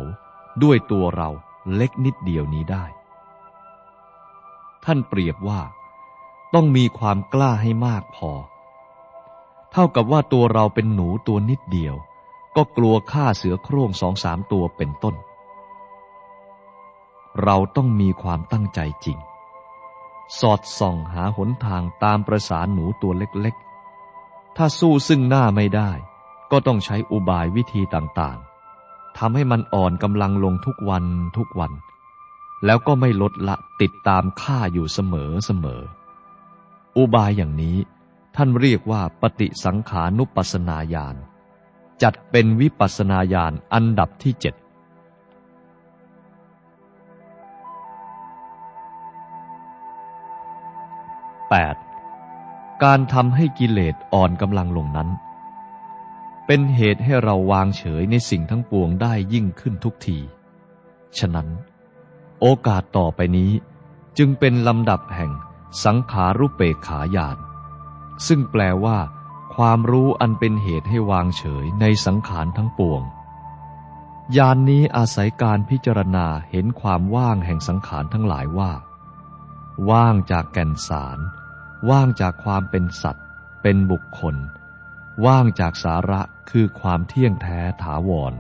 ด้วยตัวเราเล็กนิดเดียวนี้ได้ ท่านเปรียบว่า ต้องมีความกล้าให้มากพอ เท่ากับว่าตัวเราเป็นหนูตัวนิดเดียว ก็กลัวฆ่าเสือโคร่งสองสามตัวเป็นต้น เราต้องมีความตั้งใจจริง สอดส่องหาหนทางตามประสานหนูตัวเล็กๆ ถ้าสู้ซึ่งหน้าไม่ได้ ก็ต้องใช้อุบายวิธีต่างๆ ทำให้มันอ่อนกำลังลงทุกวันทุกวัน แล้วก็ไม่ลดละติดตามข้าอยู่เสมอเสมอ อุบายอย่างนี้ ท่านเรียกว่าปฏิสังขานุปัสนาญาณจัดเป็นวิปัสนาญาณอันดับที่เจ็ด 8. การทำให้กิเลสอ่อนกำลังลงนั้น เป็นเหตุให้เราวางเฉยในสิ่งทั้งปวงได้ยิ่งขึ้นทุกที ฉะนั้น โอกาสต่อไปนี้จึงเป็นลำดับแห่งสังขารุเปกขายานซึ่งแปลว่า ความรู้อันเป็นเหตุให้วางเฉยในสังขารทั้งปวงยานนี้อาศัยการพิจารณาเห็นความว่างแห่งสังขารทั้งหลายว่า ว่างจากแก่นสาร ว่างจากความเป็นสัตว์ เป็นบุคคล ว่างจากสาระคือความเที่ยงแท้ถาวร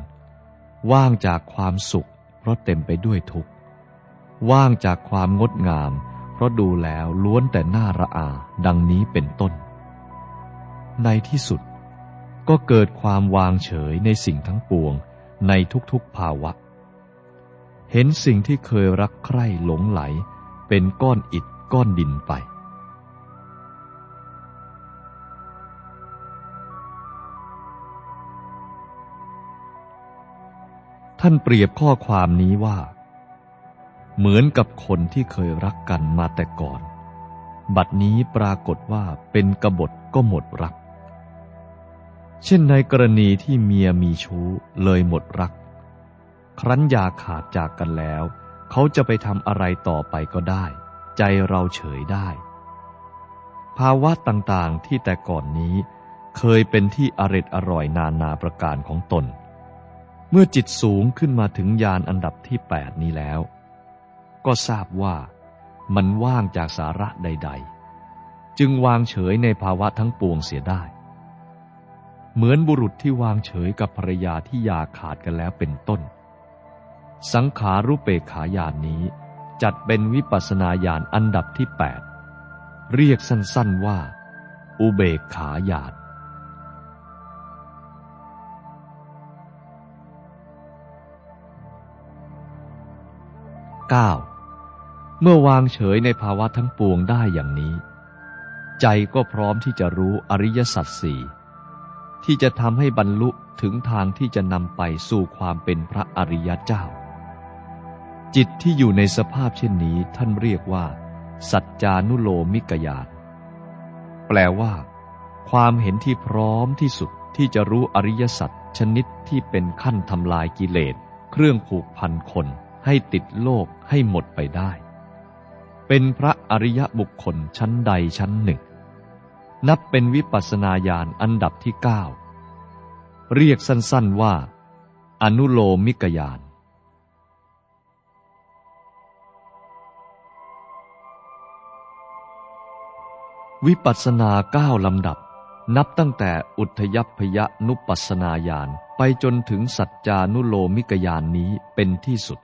ว่างจากความสุข เพราะเต็มไปด้วยทุกข์ ว่างจากความงดงาม เพราะดูแล้วล้วนแต่น่าระอา ดังนี้เป็นต้น ในที่สุด ก็เกิดความวางเฉยในสิ่งทั้งปวงในทุกๆภาวะ เห็นสิ่งที่เคยรักใคร่หลงไหล เป็นก้อนอิฐก้อนดินไป ท่านเปรียบข้อความนี้ว่า เหมือนกับคนที่เคยรักกันมาแต่ก่อน บัดนี้ปรากฏว่าเป็นกบฏก็หมดรัก เช่นในกรณีที่เมียมีชู้เลยหมดรัก ครั้นยาขาดจากกันแล้ว เขาจะไปทำอะไรต่อไปก็ได้ ใจเราเฉยได้ ภาวะต่างๆที่แต่ก่อนนี้เคยเป็นที่อร็ดอร่อยนานาประการของตน เมื่อจิตสูงขึ้นมาถึงยานอันดับที่แปดนี้แล้ว ก็ทราบว่ามันว่างจากสาระใด ๆ จึงวางเฉยในภาวะทั้งปวงเสียได้ เหมือนบุรุษที่วางเฉยกับภรรยาที่ยาขาดกันแล้วเป็นต้น สังขารุเปขายานนี้จัดเป็นวิปัสนาญาณอันดับที่แปดเรียกสั้นๆว่า อุเบกขาญาณ 9. เมื่อวางเฉยในภาวะทั้งปวงได้อย่างนี้ ใจก็พร้อมที่จะรู้อริยสัจสี่ที่จะทำให้บรรลุถึงทางที่จะนำไปสู่ความเป็นพระอริยเจ้า จิตที่อยู่ในสภาพเช่นนี้ท่านเรียกว่า สัจจานุโลมิกยานแปลว่า ความเห็นที่พร้อมที่สุดที่จะรู้อริยสัจชนิดที่เป็นขั้นทำลายกิเลสเครื่องผูกพันคน ให้ติดโลกให้หมดไปได้ เป็นพระอริยบุคคลชั้นใดชั้นหนึ่ง นับเป็นวิปัสนาญาณอันดับที่เก้าเรียกสั้นๆว่า อนุโลมิกญาณวิปัสสนาเก้าลำดับ นับตั้งแต่อุทยพยนุปัสนาญาณไปจนถึงสัจจานุโลมิกญาณนนี้เป็นที่สุด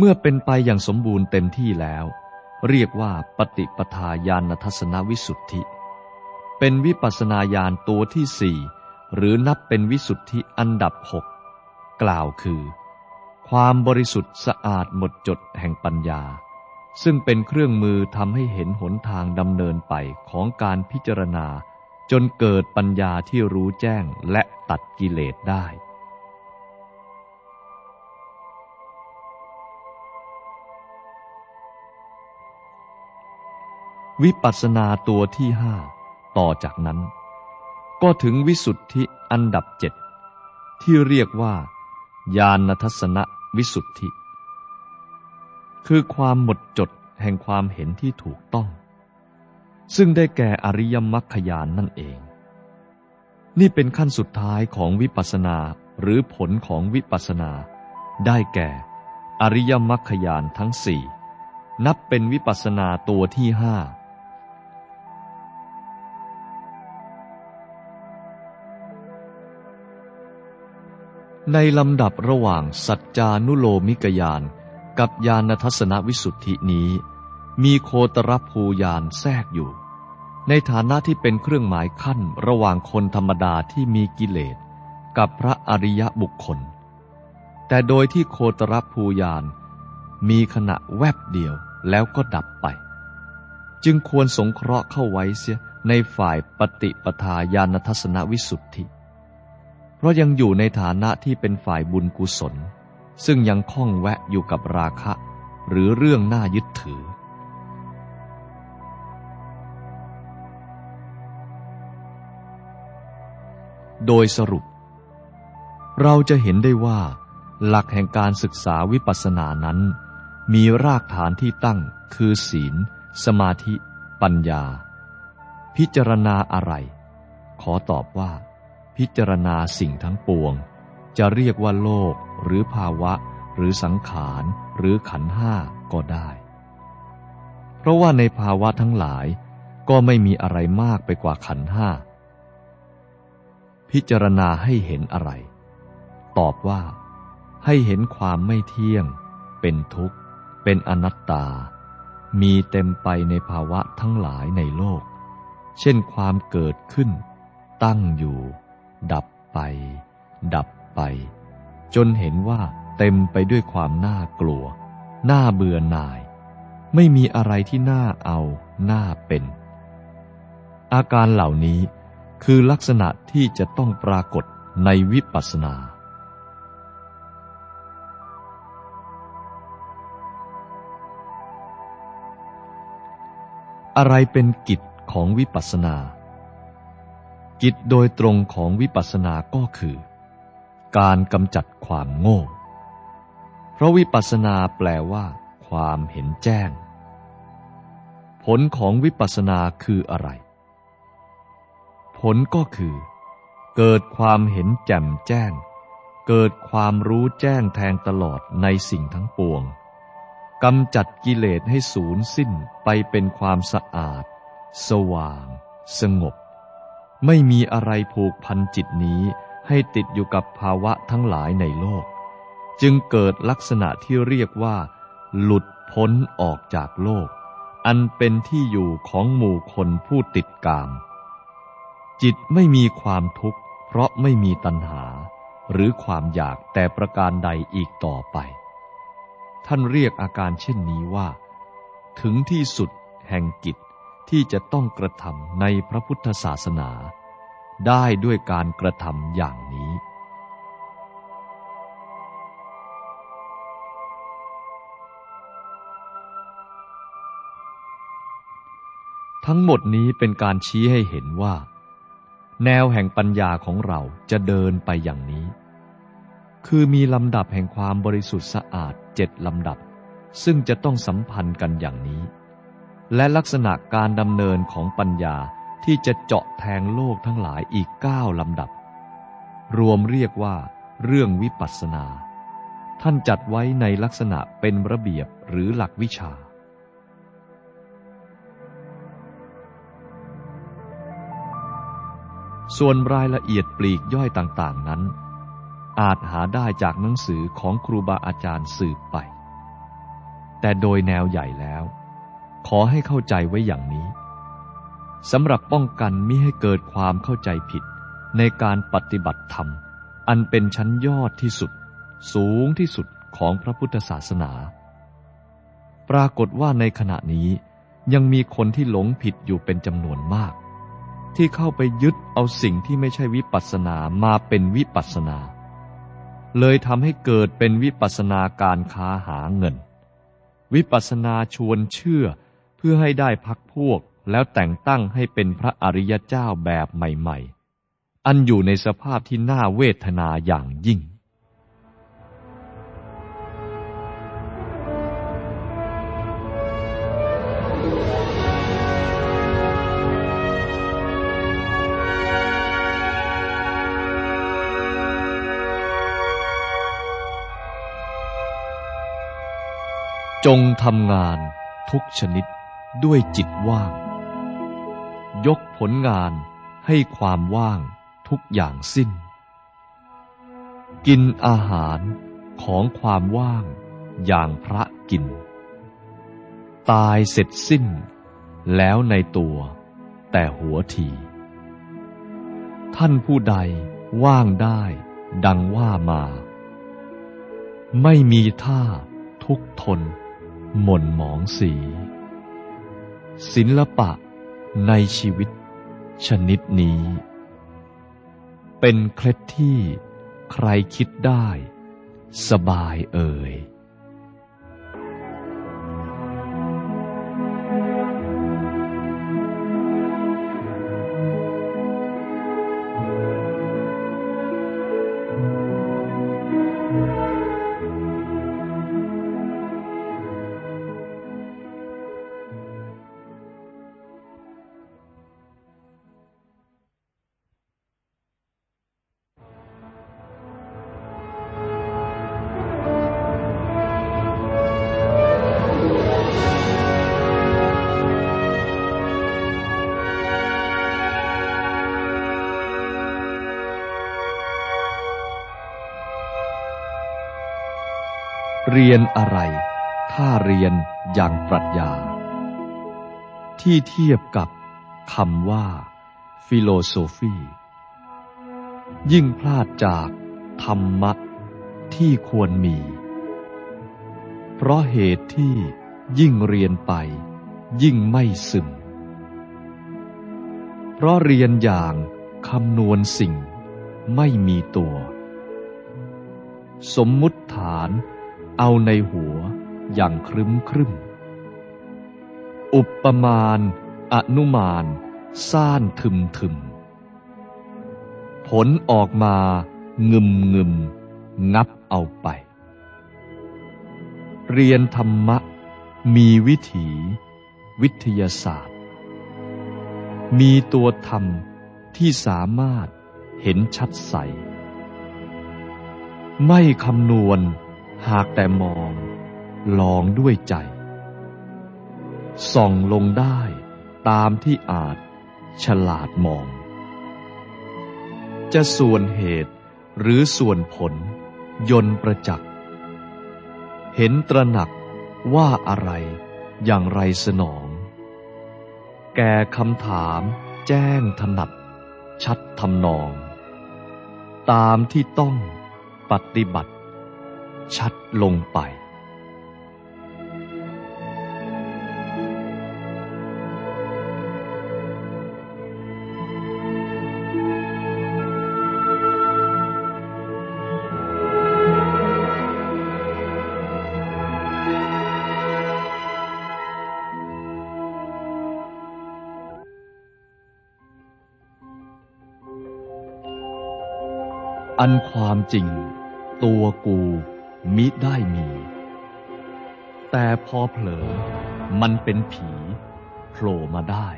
เมื่อเป็นไปอย่างสมบูรณ์เต็มที่แล้ว เรียกว่าปฏิปทาญาณทัศนวิสุทธิ เป็นวิปัสนาญาณตัวที่สี่หรือนับเป็นวิสุทธิอันดับหกกล่าวคือ ความบริสุทธิ์สะอาดหมดจดแห่งปัญญา ซึ่งเป็นเครื่องมือทำให้เห็นหนทางดำเนินไปของการพิจารณา จนเกิดปัญญาที่รู้แจ้งและตัดกิเลสได้ วิปัสนาตัวที่ห้าต่อจากนั้น ก็ถึงวิสุทธิอันดับเจ็ดที่เรียกว่า ญาณทัศนวิสุทธิ คือความหมดจดแห่งความเห็นที่ถูกต้อง ซึ่งได้แก่อริยมรรคญาณนนั่นเอง นี่เป็นขั้นสุดท้ายของวิปัสนาหรือผลของวิปัสนา ได้แก่ อริยมรรคญาณทั้งสี่นับเป็นวิปัสนาตัวที่ห้า ในลำดับระหว่างสัจจานุโลมิกยานกับญาณทัศนวิสุทธินี้ มีโคตรภูยานแทรกอยู่ ในฐานะที่เป็นเครื่องหมายขั้นระหว่างคนธรรมดาที่มีกิเลส กับพระอริยบุคคล แต่โดยที่โคตรภูยานมีขณะแวบเดียวแล้วก็ดับไป จึงควรสงเคราะห์เข้าไว้เสียในฝ่ายปฏิปทาญาณทัศนวิสุทธิ เพราะยังอยู่ในฐานะที่เป็นฝ่ายบุญกุศล ซึ่งยังคล้องแวะอยู่กับราคะ หรือเรื่องน่ายึดถือ โดยสรุป เราจะเห็นได้ว่า หลักแห่งการศึกษาวิปัสสนานั้น มีรากฐานที่ตั้งคือศีล สมาธิ ปัญญา พิจารณาอะไร ขอตอบว่า พิจารณาสิ่งทั้งปวง จะเรียกว่าโลก หรือภาวะ หรือสังขาร หรือขันห้าก็ได้ เพราะว่าในภาวะทั้งหลาย ก็ไม่มีอะไรมากไปกว่าขันห้า พิจารณาให้เห็นอะไร ตอบว่า ให้เห็นความไม่เที่ยง เป็นทุกข์ เป็นอนัตตา มีเต็มไปในภาวะทั้งหลายในโลก เช่นความเกิดขึ้น ตั้งอยู่ ดับไป ดับไป จนเห็นว่าเต็มไปด้วยความน่ากลัว น่าเบื่อหน่าย ไม่มีอะไรที่น่าเอา น่าเป็น อาการเหล่านี้คือลักษณะที่จะต้องปรากฏในวิปัสสนาอะไรเป็นกิจของวิปัสสนา กิจโดยตรงของวิปัสสนาก็คือ การกำจัดความโง่ เพราะวิปัสสนาแปลว่า ความเห็นแจ้ง ผลของวิปัสสนาคืออะไร ผลก็คือ เกิดความเห็นแจ่มแจ้ง เกิดความรู้แจ้งแทงตลอดในสิ่งทั้งปวงกำจัดกิเลสให้สูญสิ้นไปเป็นความสะอาด สว่าง สงบ ไม่มีอะไรผูกพันจิตนี้ให้ติดอยู่กับภาวะทั้งหลายในโลก จึงเกิดลักษณะที่เรียกว่า หลุดพ้นออกจากโลก อันเป็นที่อยู่ของหมู่คนผู้ติดกาม จิตไม่มีความทุกข์เพราะไม่มีตัณหา หรือความอยากแต่ประการใดอีกต่อไป ท่านเรียกอาการเช่นนี้ว่า ถึงที่สุดแห่งกิจ ที่จะต้องกระทำในพระพุทธศาสนา ได้ด้วยการกระทำอย่างนี้ ทั้งหมดนี้เป็นการชี้ให้เห็นว่า แนวแห่งปัญญาของเราจะเดินไปอย่างนี้ คือมีลำดับแห่งความบริสุทธิ์สะอาดเจ็ดลำดับ ซึ่งจะต้องสัมพันธ์กันอย่างนี้ และลักษณะการดำเนินของปัญญาที่จะเจาะแทงโลกทั้งหลายอีกเก้าลำดับ รวมเรียกว่า เรื่องวิปัสสนา ท่านจัดไว้ในลักษณะเป็นระเบียบหรือหลักวิชา ส่วนรายละเอียดปลีกย่อยต่างๆนั้น อาจหาได้จากหนังสือของครูบาอาจารย์สืบไป แต่โดยแนวใหญ่แล้ว ขอให้เข้าใจไว้อย่างนี้สำหรับป้องกันมิให้เกิดความเข้าใจผิด ในการปฏิบัติธรรม อันเป็นชั้นยอดที่สุด สูงที่สุดของพระพุทธศาสนา ปรากฏว่าในขณะนี้ยังมีคนที่หลงผิดอยู่เป็นจำนวนมาก ที่เข้าไปยึดเอาสิ่งที่ไม่ใช่วิปัสสนามาเป็นวิปัสสนา เลยทำให้เกิดเป็นวิปัสสนาการค้าหาเงิน วิปัสสนาชวนเชื่อ เพื่อให้ได้พักพวกแล้วแต่งตั้งให้เป็นพระอริยเจ้าแบบใหม่ๆ อันอยู่ในสภาพที่น่าเวทนาอย่างยิ่ง จงทำงานทุกชนิด ด้วยจิตว่าง ยกผลงานให้ความว่างทุกอย่างสิ้น กินอาหารของความว่างอย่างพระกิน ตายเสร็จสิ้น แล้วในตัว แต่หัวทีท่านผู้ใดว่างได้ดังว่ามา ไม่มีท่าทุกทน หม่นหมองสี ศิลปะในชีวิตชนิดนี้ เป็นเคล็ดที่ใครคิดได้ สบายเอ่ย รียนอะไร ถ้าเรียนอย่างปรัชญา ที่เทียบกับคำว่า ฟิโลโซฟี ยิ่งพลาดจากธรรมะที่ควรมี เพราะเหตุที่ยิ่งเรียนไป ยิ่งไม่ซึม เพราะเรียนอย่างคำนวณสิ่งไม่มีตัว สมมุติฐาน เอาในหัวอย่างครึ้มครึ้ม อุปมาณ อนุมาน ซ่านทึมทึม ผลออกมางึมงึม งับเอาไป เรียนธรรมะ มีวิถี วิทยาศาสตร์ มีตัวธรรมที่สามารถเห็นชัดใส ไม่คำนวณ หากแต่มอง ลองด้วยใจ ส่องลงได้ตามที่อาจฉลาดมอง จะส่วนเหตุหรือส่วนผล ยนประจักษ์ เห็นตระหนักว่าอะไรอย่างไรสนอง แก่คำถามแจ้งถนัด ชัดทำนอง ตามที่ต้องปฏิบัติ ชัดลงไป อันความจริง ตัวกู มิได้มี แต่พอเผลอ มันเป็นผีโผล่มาได้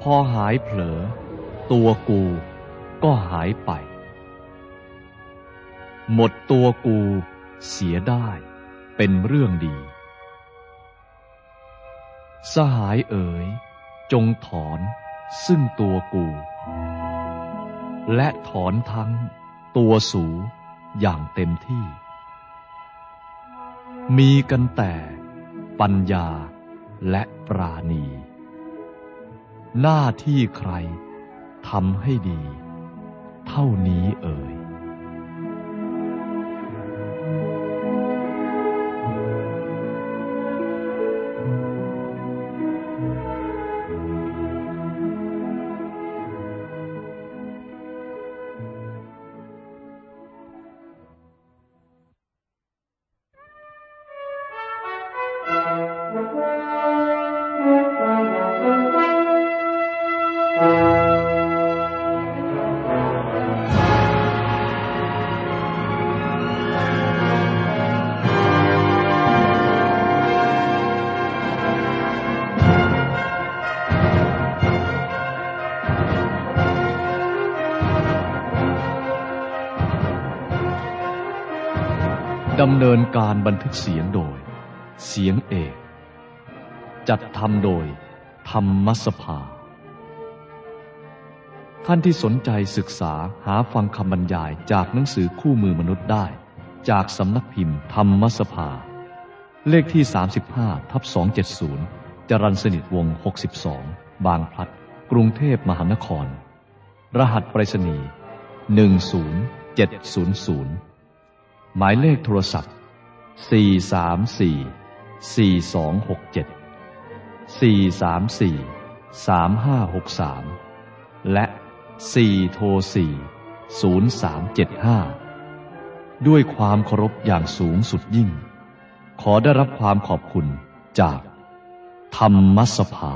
พอหายเผลอ ตัวกูก็หายไป หมดตัวกูเสียได้เป็นเรื่องดี สหายเอ๋ย จงถอนซึ่งตัวกู และถอนทั้งตัวสู อย่างเต็มที่ มีกันแต่ปัญญาและปราณี หน้าที่ใครทำให้ดี เท่านี้เอ่ย ดำเนินการบันทึกเสียงโดย เสียงเอก จัดทำโดย ธรรมสภา ท่านที่สนใจศึกษาหาฟังคำบรรยายจากหนังสือคู่มือมนุษย์ได้ จากสำนักพิมพ์ธรรมสภา เลขที่ 35ทับ270 จรันสนิทวง 62 บางพลัด กรุงเทพมหานคร รหัสไปรษณีย์10700 หมายเลขโทรศัพท์ 434 4267 434 3563 และ 4 โทร 4 0375 ด้วยความเคารพอย่างสูงสุดยิ่ง ขอได้รับความขอบคุณจากธรรมสภา